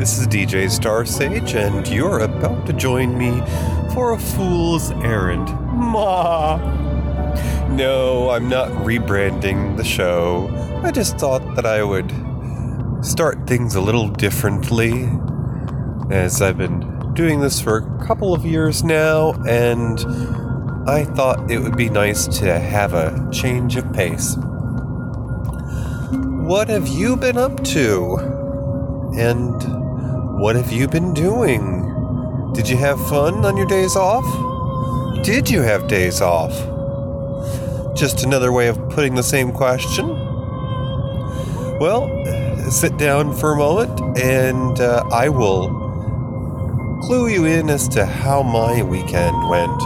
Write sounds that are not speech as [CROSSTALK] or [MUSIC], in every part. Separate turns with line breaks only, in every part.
This is DJ Star Sage, and you're about to join me for a fool's errand. Ma! No, I'm not rebranding the show. I just thought that I would start things a little differently, as I've been doing this for a couple of years now, and I thought it would be nice to have a change of pace. What have you been up to? And what have you been doing? Did you have fun on your days off? Did you have days off? Just another way of putting the same question. Well, sit down for a moment and uh, I will clue you in as to how my weekend went.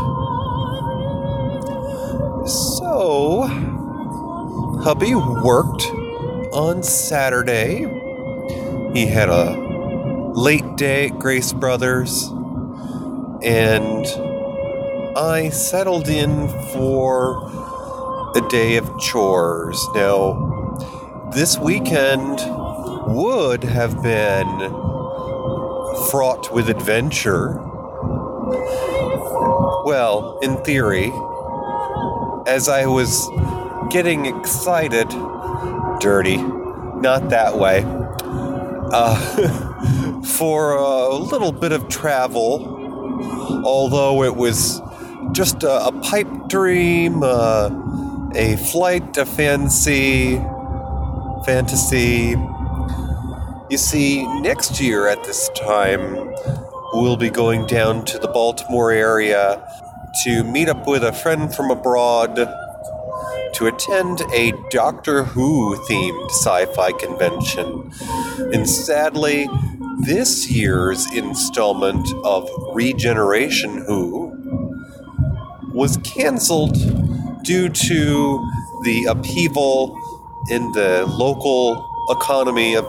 So, hubby worked on Saturday. He had a late day at Grace Brothers, and I settled in for a day of chores. Now, this weekend would have been fraught with adventure. Well, in theory, as I was getting excited dirty. Not that way. Uh, [LAUGHS] for a little bit of travel, although it was just a, a pipe dream, uh, a flight of fancy, fantasy. You see, next year at this time, we'll be going down to the Baltimore area to meet up with a friend from abroad to attend a Doctor Who themed sci fi convention. And sadly, this year's installment of Regeneration Who was canceled due to the upheaval in the local economy of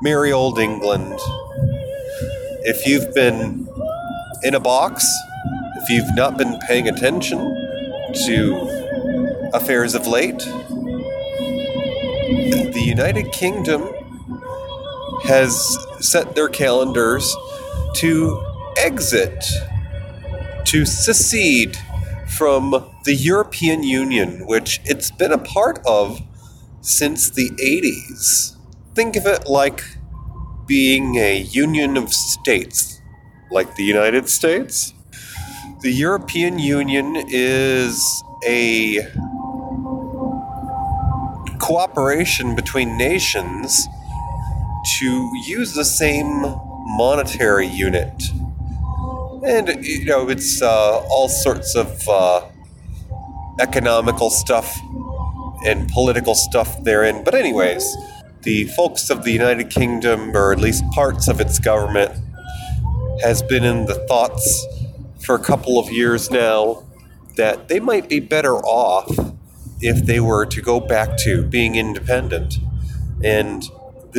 merry old England. If you've been in a box, if you've not been paying attention to affairs of late. The United Kingdom has set their calendars to exit, to secede from the European Union, which it's been a part of since the 80s. Think of it like being a union of states, like the United States. The European Union is a cooperation between nations to use the same monetary unit. And, you know, it's uh, all sorts of uh, economical stuff and political stuff therein. But, anyways, the folks of the United Kingdom, or at least parts of its government, has been in the thoughts for a couple of years now that they might be better off if they were to go back to being independent. And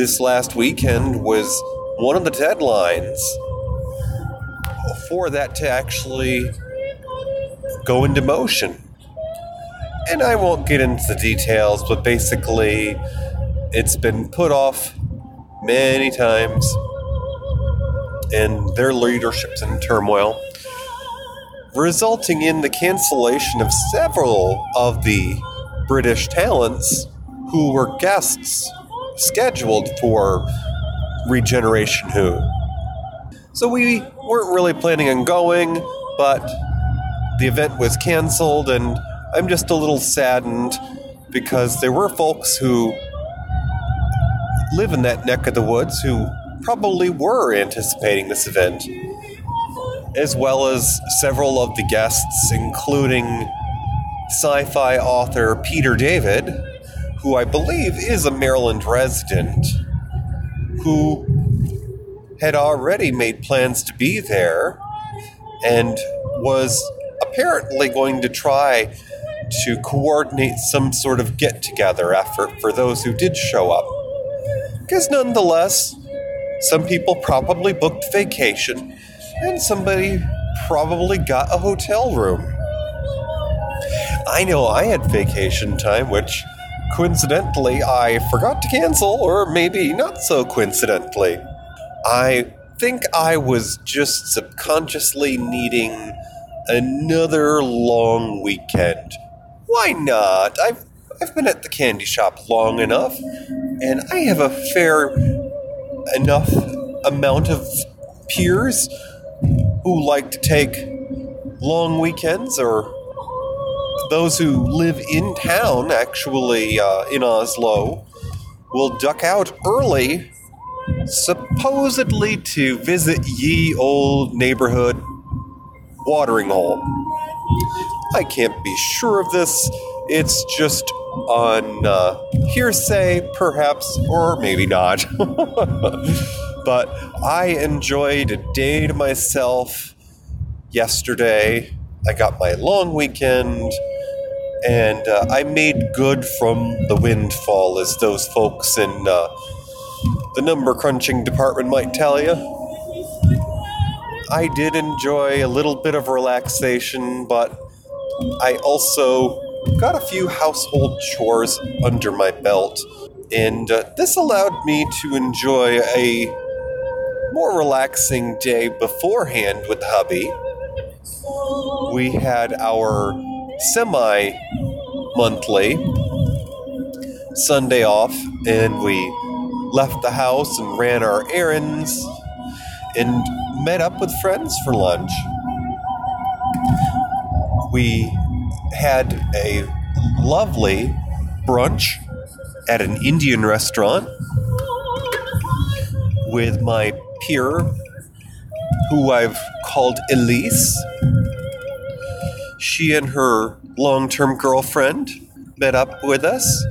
this last weekend was one of the deadlines for that to actually go into motion. And I won't get into the details, but basically, it's been put off many times, and their leadership's in turmoil resulting in the cancellation of several of the British talents who were guests scheduled for Regeneration Who. So we weren't really planning on going, but the event was canceled, and I'm just a little saddened because there were folks who live in that neck of the woods who probably were anticipating this event as well as several of the guests, including sci fi author Peter David, who I believe is a Maryland resident, who had already made plans to be there and was apparently going to try to coordinate some sort of get together effort for those who did show up. Because nonetheless, some people probably booked vacation and somebody probably got a hotel room. I know I had vacation time, which coincidentally I forgot to cancel, or maybe not so coincidentally. I think I was just subconsciously needing another long weekend. Why not? I've I've been at the candy shop long enough, and I have a fair enough amount of peers who like to take long weekends or those who live in town, actually uh, in Oslo, will duck out early, supposedly to visit ye old neighborhood watering hole. I can't be sure of this. It's just on uh, hearsay, perhaps, or maybe not. [LAUGHS] but I enjoyed a day to myself yesterday. I got my long weekend, and uh, I made good from the windfall, as those folks in uh, the number crunching department might tell you. I did enjoy a little bit of relaxation, but I also got a few household chores under my belt, and uh, this allowed me to enjoy a more relaxing day beforehand with hubby. We had our semi monthly Sunday off, and we left the house and ran our errands and met up with friends for lunch. We had a lovely brunch at an Indian restaurant with my peer, who I've called Elise. She and her long term girlfriend met up with us,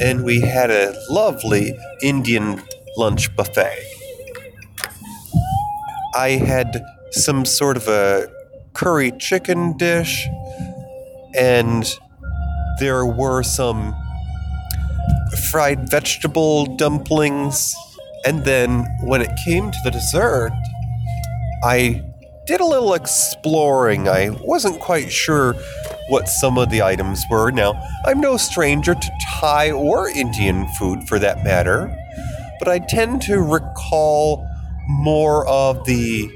and we had a lovely Indian lunch buffet. I had some sort of a curry chicken dish, and there were some fried vegetable dumplings. And then when it came to the dessert, I did a little exploring. I wasn't quite sure what some of the items were. Now, I'm no stranger to Thai or Indian food for that matter, but I tend to recall more of the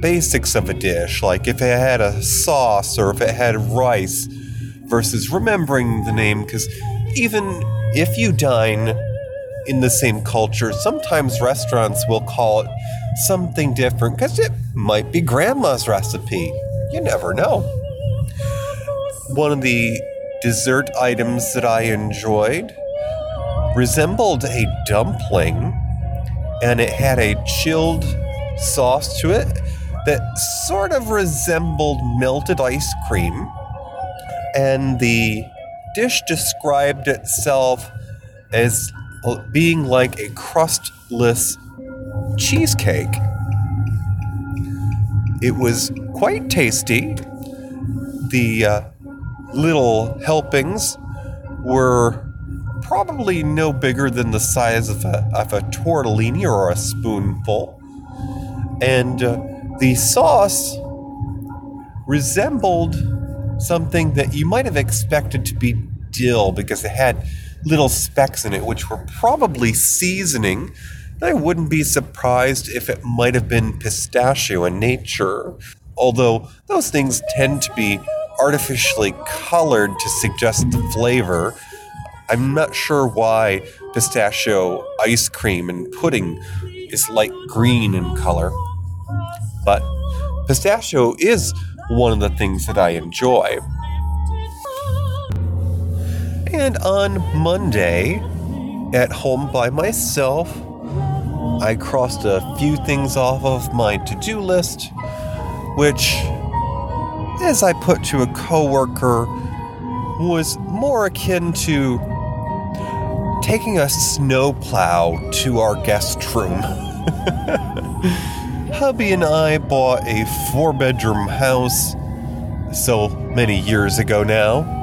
basics of a dish, like if it had a sauce or if it had rice, versus remembering the name, because even if you dine in the same culture, sometimes restaurants will call it something different because it might be grandma's recipe. You never know. One of the dessert items that I enjoyed resembled a dumpling and it had a chilled sauce to it that sort of resembled melted ice cream. And the dish described itself as uh, being like a crustless cheesecake. It was quite tasty. The uh, little helpings were probably no bigger than the size of a, of a tortellini or a spoonful. And uh, the sauce resembled something that you might have expected to be dill because it had little specks in it, which were probably seasoning. I wouldn't be surprised if it might have been pistachio in nature, although those things tend to be artificially colored to suggest the flavor. I'm not sure why pistachio ice cream and pudding is light green in color, but pistachio is one of the things that I enjoy. And on Monday, at home by myself, I crossed a few things off of my to do list, which, as I put to a coworker, was more akin to taking a snowplow to our guest room. [LAUGHS] Hubby and I bought a four bedroom house so many years ago now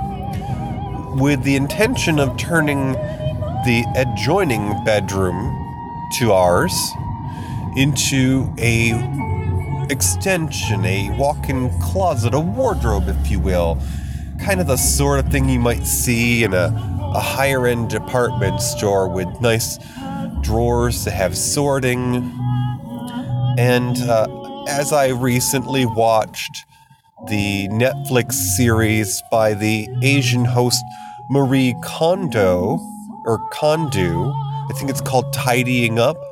with the intention of turning the adjoining bedroom to ours into a extension, a walk-in closet, a wardrobe, if you will. Kind of the sort of thing you might see in a, a higher end department store with nice drawers to have sorting. And uh, as I recently watched the Netflix series by the Asian host Marie Kondo, or Kondo, I think it's called Tidying Up.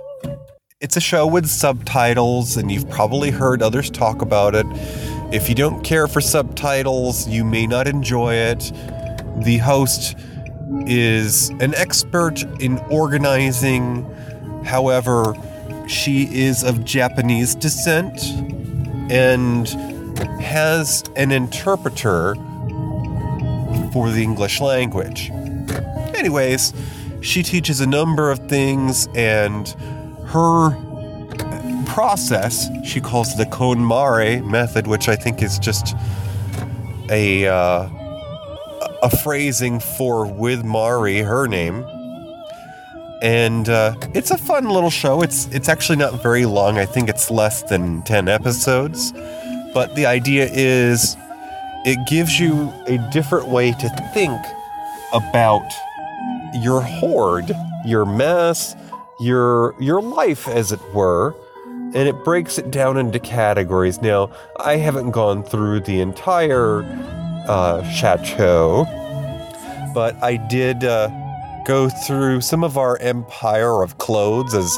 It's a show with subtitles, and you've probably heard others talk about it. If you don't care for subtitles, you may not enjoy it. The host is an expert in organizing, however, she is of Japanese descent and has an interpreter for the English language. Anyways, she teaches a number of things, and her process she calls the KonMari method, which I think is just a uh, a phrasing for with Mari, her name. And uh, it's a fun little show. It's it's actually not very long. I think it's less than ten episodes, but the idea is it gives you a different way to think about your hoard, your mess, your your life as it were, and it breaks it down into categories. Now, I haven't gone through the entire uh, chateau, but I did uh, go through some of our empire of clothes as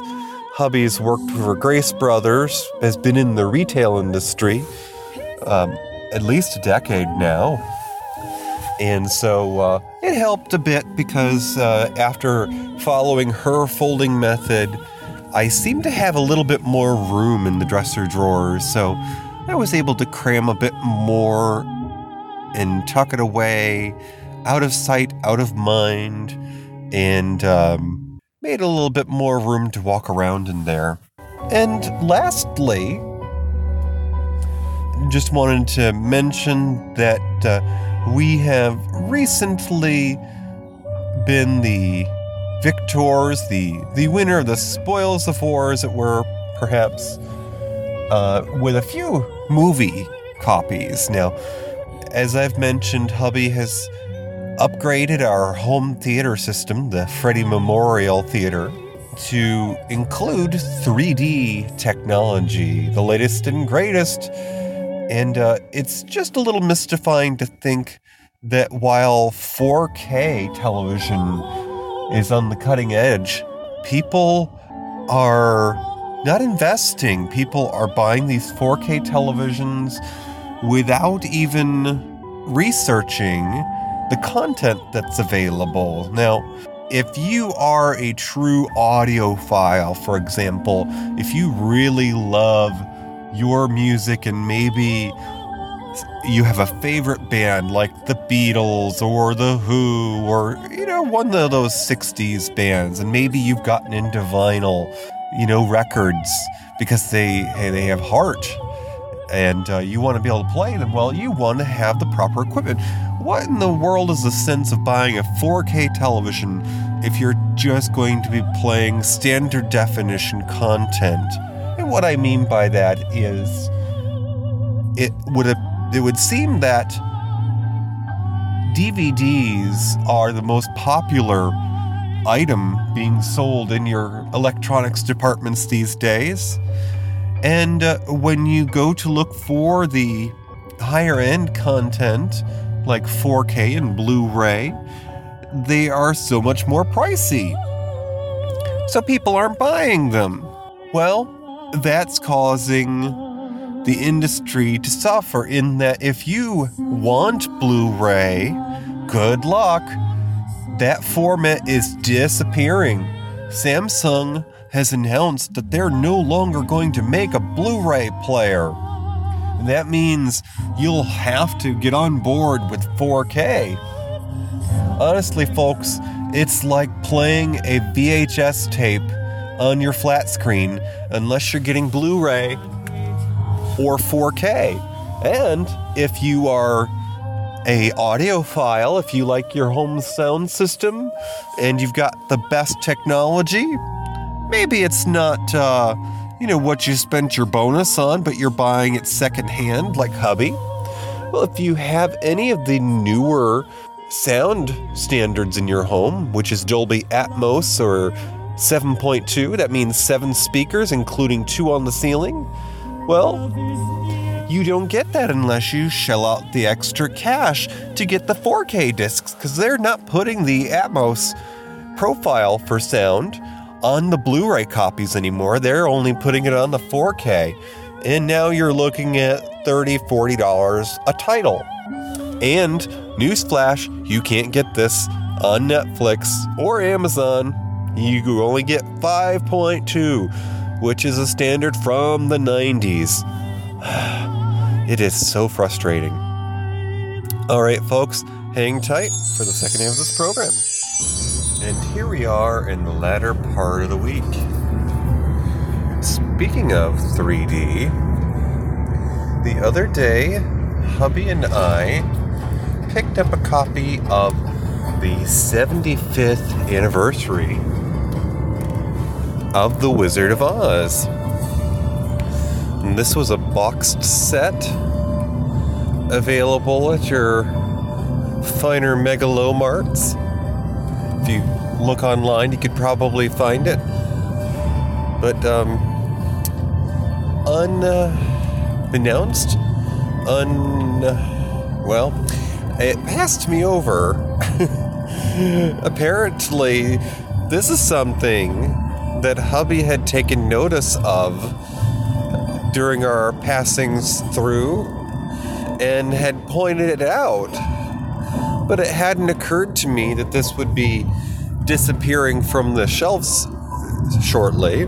hubby's worked for Grace Brothers, has been in the retail industry um, at least a decade now. And so uh, it helped a bit because uh, after following her folding method, I seemed to have a little bit more room in the dresser drawers. So I was able to cram a bit more and tuck it away, out of sight, out of mind, and um, made a little bit more room to walk around in there. And lastly, just wanted to mention that uh, we have recently been the victors, the the winner of the spoils of war, as it were, perhaps, uh, with a few movie copies. Now, as I've mentioned, Hubby has upgraded our home theater system, the Freddie Memorial Theater, to include 3D technology, the latest and greatest. And uh, it's just a little mystifying to think that while 4K television is on the cutting edge, people are not investing. People are buying these 4K televisions without even researching the content that's available. Now, if you are a true audiophile, for example, if you really love your music and maybe you have a favorite band like the Beatles or the Who or you know one of those 60s bands and maybe you've gotten into vinyl, you know, records because they hey, they have heart and uh, you want to be able to play them, well, you want to have the proper equipment. What in the world is the sense of buying a 4K television if you're just going to be playing standard definition content? What I mean by that is it would it would seem that DVDs are the most popular item being sold in your electronics departments these days. And uh, when you go to look for the higher end content, like 4K and Blu ray, they are so much more pricey. So people aren't buying them. Well, that's causing the industry to suffer in that if you want Blu ray, good luck. That format is disappearing. Samsung has announced that they're no longer going to make a Blu ray player. That means you'll have to get on board with 4K. Honestly, folks, it's like playing a VHS tape on your flat screen unless you're getting Blu ray or 4K. And if you are a audiophile, if you like your home sound system and you've got the best technology, maybe it's not, uh, you know, what you spent your bonus on, but you're buying it secondhand, like hubby. Well, if you have any of the newer sound standards in your home, which is Dolby Atmos or 7.2, that means seven speakers, including two on the ceiling. Well, you don't get that unless you shell out the extra cash to get the 4K discs, because they're not putting the Atmos profile for sound on the Blu ray copies anymore. They're only putting it on the 4K. And now you're looking at $30, $40 a title. And newsflash, you can't get this on Netflix or Amazon. You only get 5.2, which is a standard from the 90s. [SIGHS] It is so frustrating. All right, folks, hang tight for the second half of this program. And here we are in the latter part of the week. Speaking of 3D, the other day, hubby and I picked up a copy of the 75th anniversary of The Wizard of Oz. And this was a boxed set available at your finer megalomarts. If you look online, you could probably find it. But um, unannounced, un well, it passed me over. [LAUGHS] Apparently, this is something that hubby had taken notice of during our passings through and had pointed it out. But it hadn't occurred to me that this would be disappearing from the shelves shortly,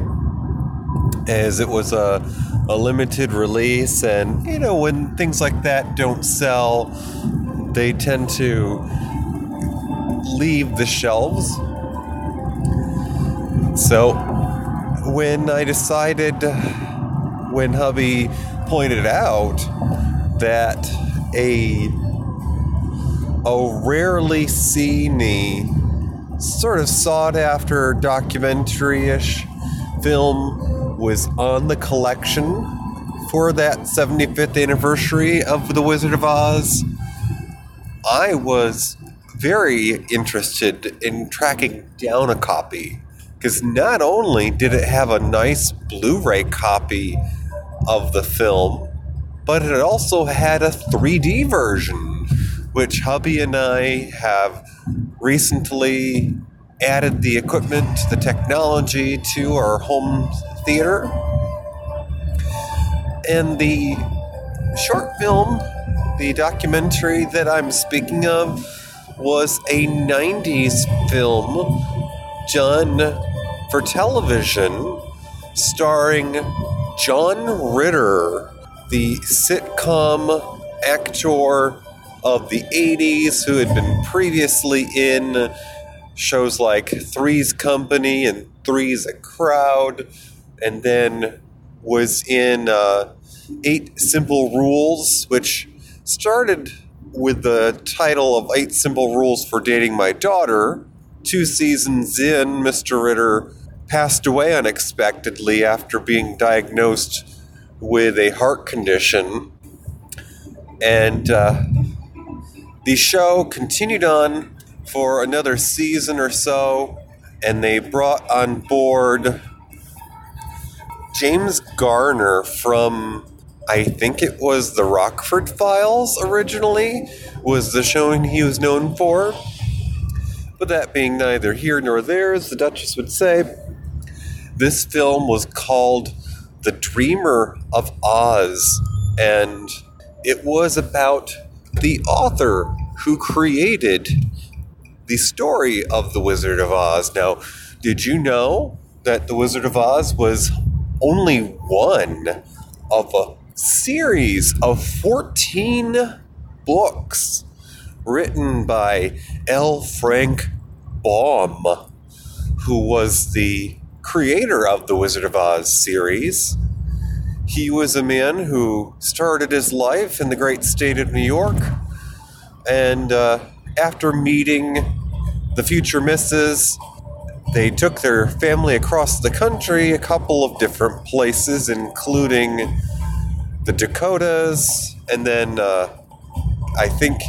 as it was a, a limited release. And, you know, when things like that don't sell, they tend to leave the shelves. So, when I decided when hubby pointed out that a a rarely seen sort of sought after documentary-ish film was on the collection for that 75th anniversary of The Wizard of Oz. I was very interested in tracking down a copy because not only did it have a nice Blu-ray copy of the film, but it also had a 3D version, which hubby and I have recently added the equipment, the technology to our home theater. And the short film, the documentary that I'm speaking of, was a 90s film done for television starring John Ritter, the sitcom actor of the 80s who had been previously in shows like Three's Company and Three's a Crowd, and then was in uh, Eight Simple Rules, which started with the title of Eight Simple Rules for Dating My Daughter. Two seasons in, Mr. Ritter passed away unexpectedly after being diagnosed with a heart condition. And uh, the show continued on for another season or so, and they brought on board James Garner from, I think it was the Rockford Files originally, was the show he was known for. But that being neither here nor there, as the Duchess would say, this film was called The Dreamer of Oz, and it was about the author who created the story of The Wizard of Oz. Now, did you know that The Wizard of Oz was only one of a series of 14 books written by L. Frank Baum, who was the creator of the Wizard of Oz series. He was a man who started his life in the great state of New York, and uh, after meeting the future misses, they took their family across the country, a couple of different places, including the Dakotas, and then uh, I think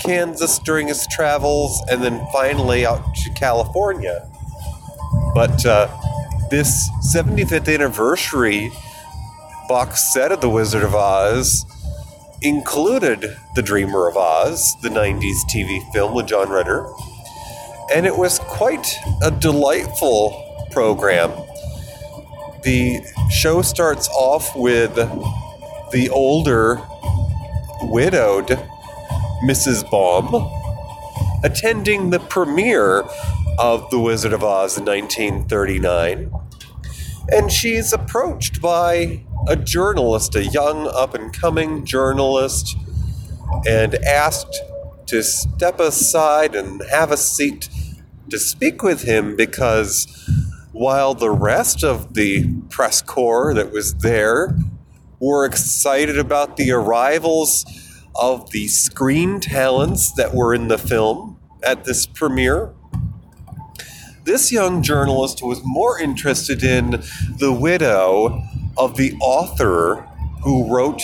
Kansas during his travels, and then finally out to California. But uh, this 75th anniversary box set of The Wizard of Oz included The Dreamer of Oz, the 90s TV film with John Ritter. And it was quite a delightful program. The show starts off with the older, widowed Mrs. Baum attending the premiere of The Wizard of Oz in 1939. And she's approached by a journalist, a young up and coming journalist, and asked to step aside and have a seat to speak with him because while the rest of the press corps that was there were excited about the arrivals of the screen talents that were in the film at this premiere, this young journalist was more interested in the widow of the author who wrote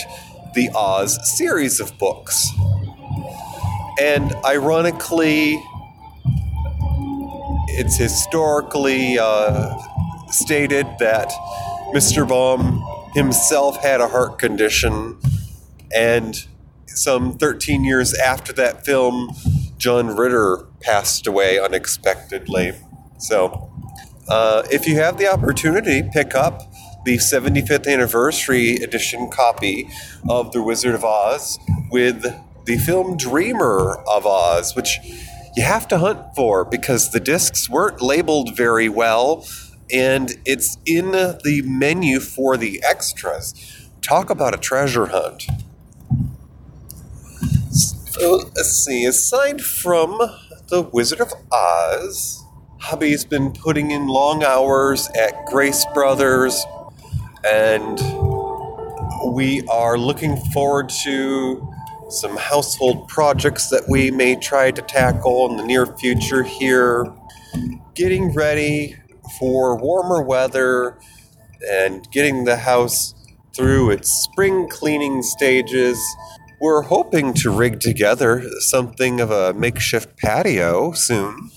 the Oz series of books. And ironically, it's historically uh, stated that Mr. Baum himself had a heart condition, and some 13 years after that film, John Ritter passed away unexpectedly. So, uh, if you have the opportunity, pick up the 75th anniversary edition copy of The Wizard of Oz with the film Dreamer of Oz, which you have to hunt for because the discs weren't labeled very well and it's in the menu for the extras. Talk about a treasure hunt. So, let's see, aside from The Wizard of Oz, Hubby's been putting in long hours at Grace Brothers, and we are looking forward to some household projects that we may try to tackle in the near future here. Getting ready for warmer weather and getting the house through its spring cleaning stages. We're hoping to rig together something of a makeshift patio soon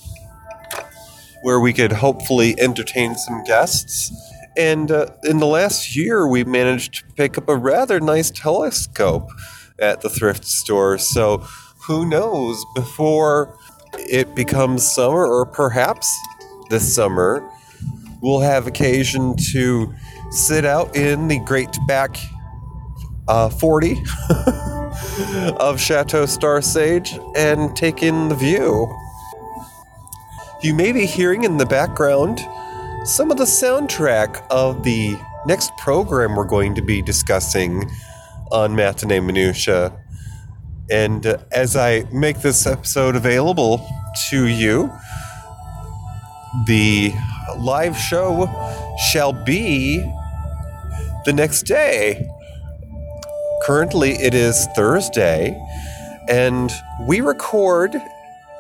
where we could hopefully entertain some guests. And uh, in the last year, we managed to pick up a rather nice telescope at the thrift store. So who knows, before it becomes summer, or perhaps this summer, we'll have occasion to sit out in the great back uh, 40 [LAUGHS] of Chateau Star Sage and take in the view. You may be hearing in the background some of the soundtrack of the next program we're going to be discussing on Matinee Minutia. And as I make this episode available to you, the live show shall be the next day. Currently, it is Thursday, and we record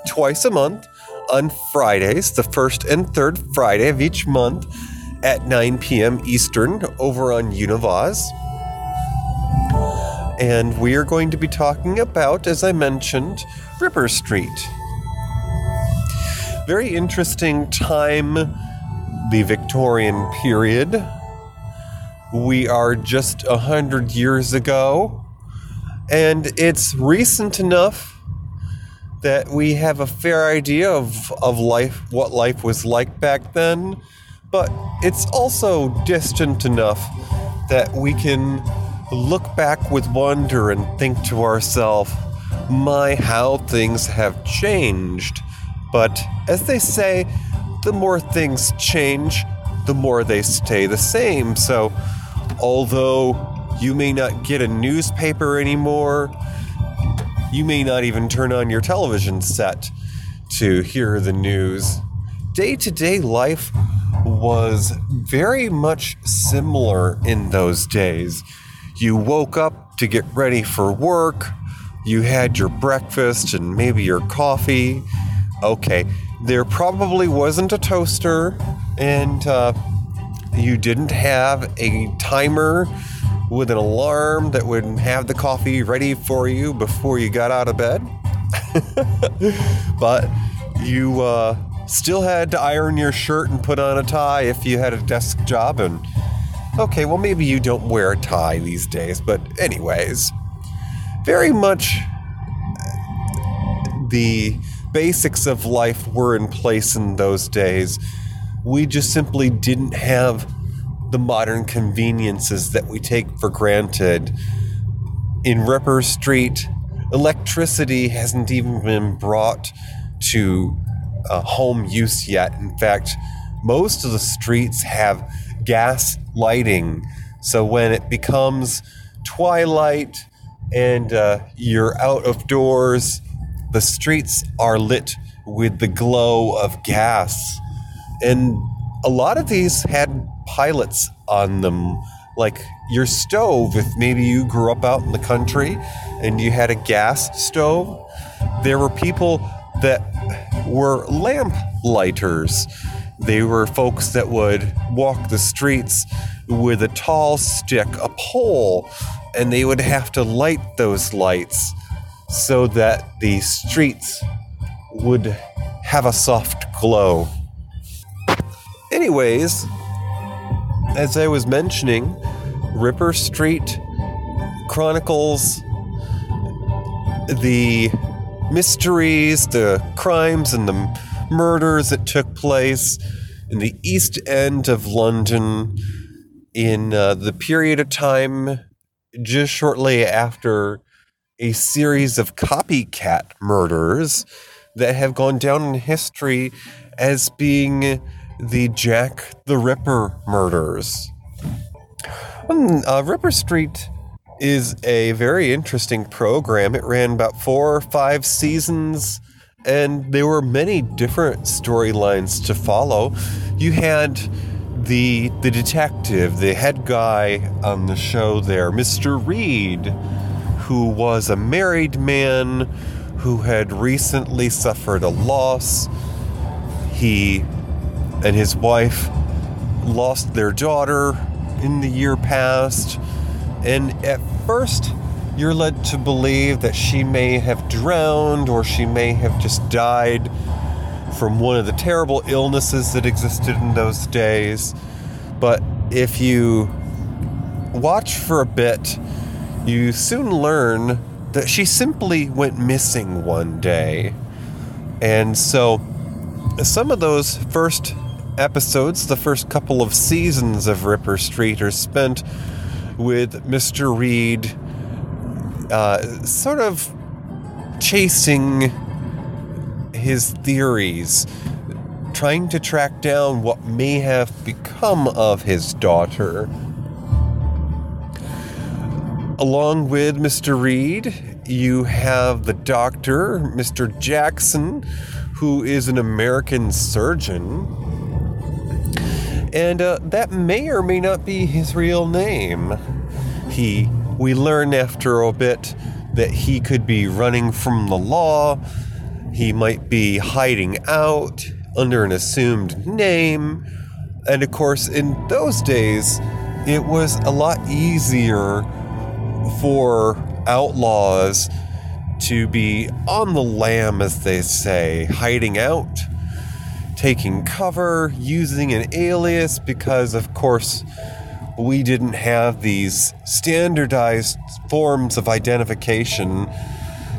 twice a month on Fridays, the first and third Friday of each month at 9 p.m. Eastern over on Univaz. And we are going to be talking about, as I mentioned, Ripper Street. Very interesting time, the Victorian period. We are just a hundred years ago, and it's recent enough that we have a fair idea of, of life, what life was like back then, but it's also distant enough that we can look back with wonder and think to ourselves, my, how things have changed. But as they say, the more things change, the more they stay the same. So, although you may not get a newspaper anymore, you may not even turn on your television set to hear the news. Day to day life was very much similar in those days. You woke up to get ready for work, you had your breakfast and maybe your coffee. Okay, there probably wasn't a toaster, and uh, you didn't have a timer with an alarm that would have the coffee ready for you before you got out of bed. [LAUGHS] but you uh, still had to iron your shirt and put on a tie if you had a desk job. And okay, well, maybe you don't wear a tie these days, but, anyways, very much the basics of life were in place in those days. We just simply didn't have the modern conveniences that we take for granted. In Ripper Street, electricity hasn't even been brought to uh, home use yet. In fact, most of the streets have gas lighting. So when it becomes twilight and uh, you're out of doors, the streets are lit with the glow of gas. And a lot of these had pilots on them. Like your stove, if maybe you grew up out in the country and you had a gas stove, there were people that were lamp lighters. They were folks that would walk the streets with a tall stick, a pole, and they would have to light those lights so that the streets would have a soft glow. Anyways, as I was mentioning, Ripper Street chronicles the mysteries, the crimes, and the murders that took place in the East End of London in uh, the period of time just shortly after a series of copycat murders that have gone down in history as being the Jack the Ripper murders. Um, uh, Ripper Street is a very interesting program. It ran about four or five seasons, and there were many different storylines to follow. You had the the detective, the head guy on the show there, Mr. Reed, who was a married man who had recently suffered a loss. He and his wife lost their daughter in the year past. And at first, you're led to believe that she may have drowned or she may have just died from one of the terrible illnesses that existed in those days. But if you watch for a bit, you soon learn that she simply went missing one day. And so, some of those first episodes, the first couple of seasons of Ripper Street, are spent with Mr. Reed uh, sort of chasing his theories, trying to track down what may have become of his daughter. Along with Mr. Reed, you have the doctor, Mr. Jackson, who is an American surgeon and uh, that may or may not be his real name. He, we learn after a bit that he could be running from the law. He might be hiding out under an assumed name. And of course, in those days, it was a lot easier for outlaws to be on the lam, as they say, hiding out taking cover, using an alias, because of course we didn't have these standardized forms of identification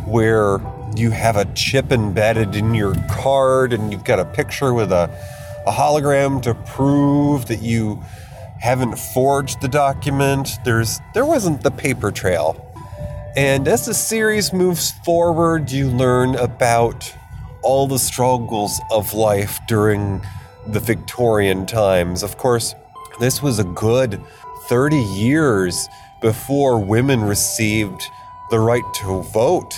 where you have a chip embedded in your card and you've got a picture with a, a hologram to prove that you haven't forged the document. There's there wasn't the paper trail. And as the series moves forward, you learn about all the struggles of life during the Victorian times. Of course, this was a good 30 years before women received the right to vote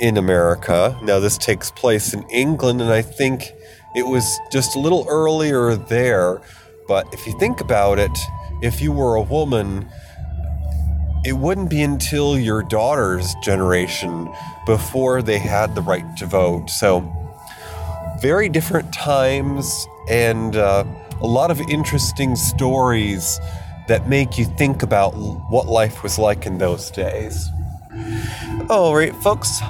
in America. Now, this takes place in England, and I think it was just a little earlier there. But if you think about it, if you were a woman, it wouldn't be until your daughter's generation before they had the right to vote. So, very different times and uh, a lot of interesting stories that make you think about what life was like in those days. All right, folks,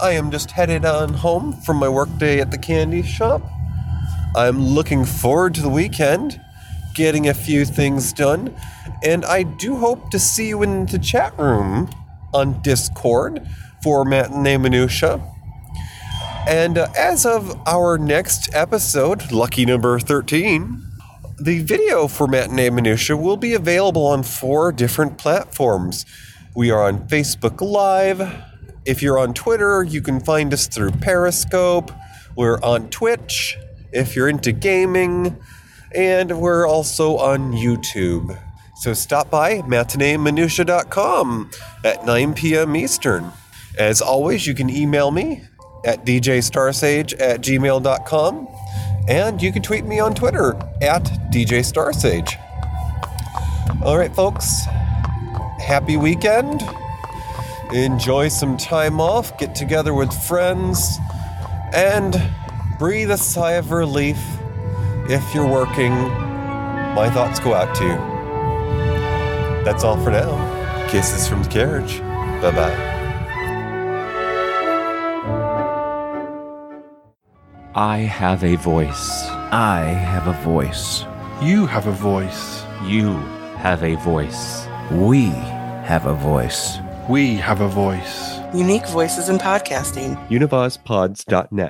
I am just headed on home from my workday at the candy shop. I'm looking forward to the weekend, getting a few things done, and I do hope to see you in the chat room on Discord for Matinee Minutia. And uh, as of our next episode, lucky number 13, the video for Matinee Minutia will be available on four different platforms. We are on Facebook Live. If you're on Twitter, you can find us through Periscope. We're on Twitch if you're into gaming. And we're also on YouTube. So stop by matineeminutia.com at 9 p.m. Eastern. As always, you can email me at djstarsage at gmail.com and you can tweet me on Twitter at djstarsage. All right, folks, happy weekend. Enjoy some time off, get together with friends, and breathe a sigh of relief if you're working. My thoughts go out to you. That's all for now. Kisses from the carriage. Bye bye.
I have a voice.
I have a voice.
You have a voice.
You have a voice.
We have a voice.
We have a voice.
Unique voices in podcasting.
UnivazPods.net.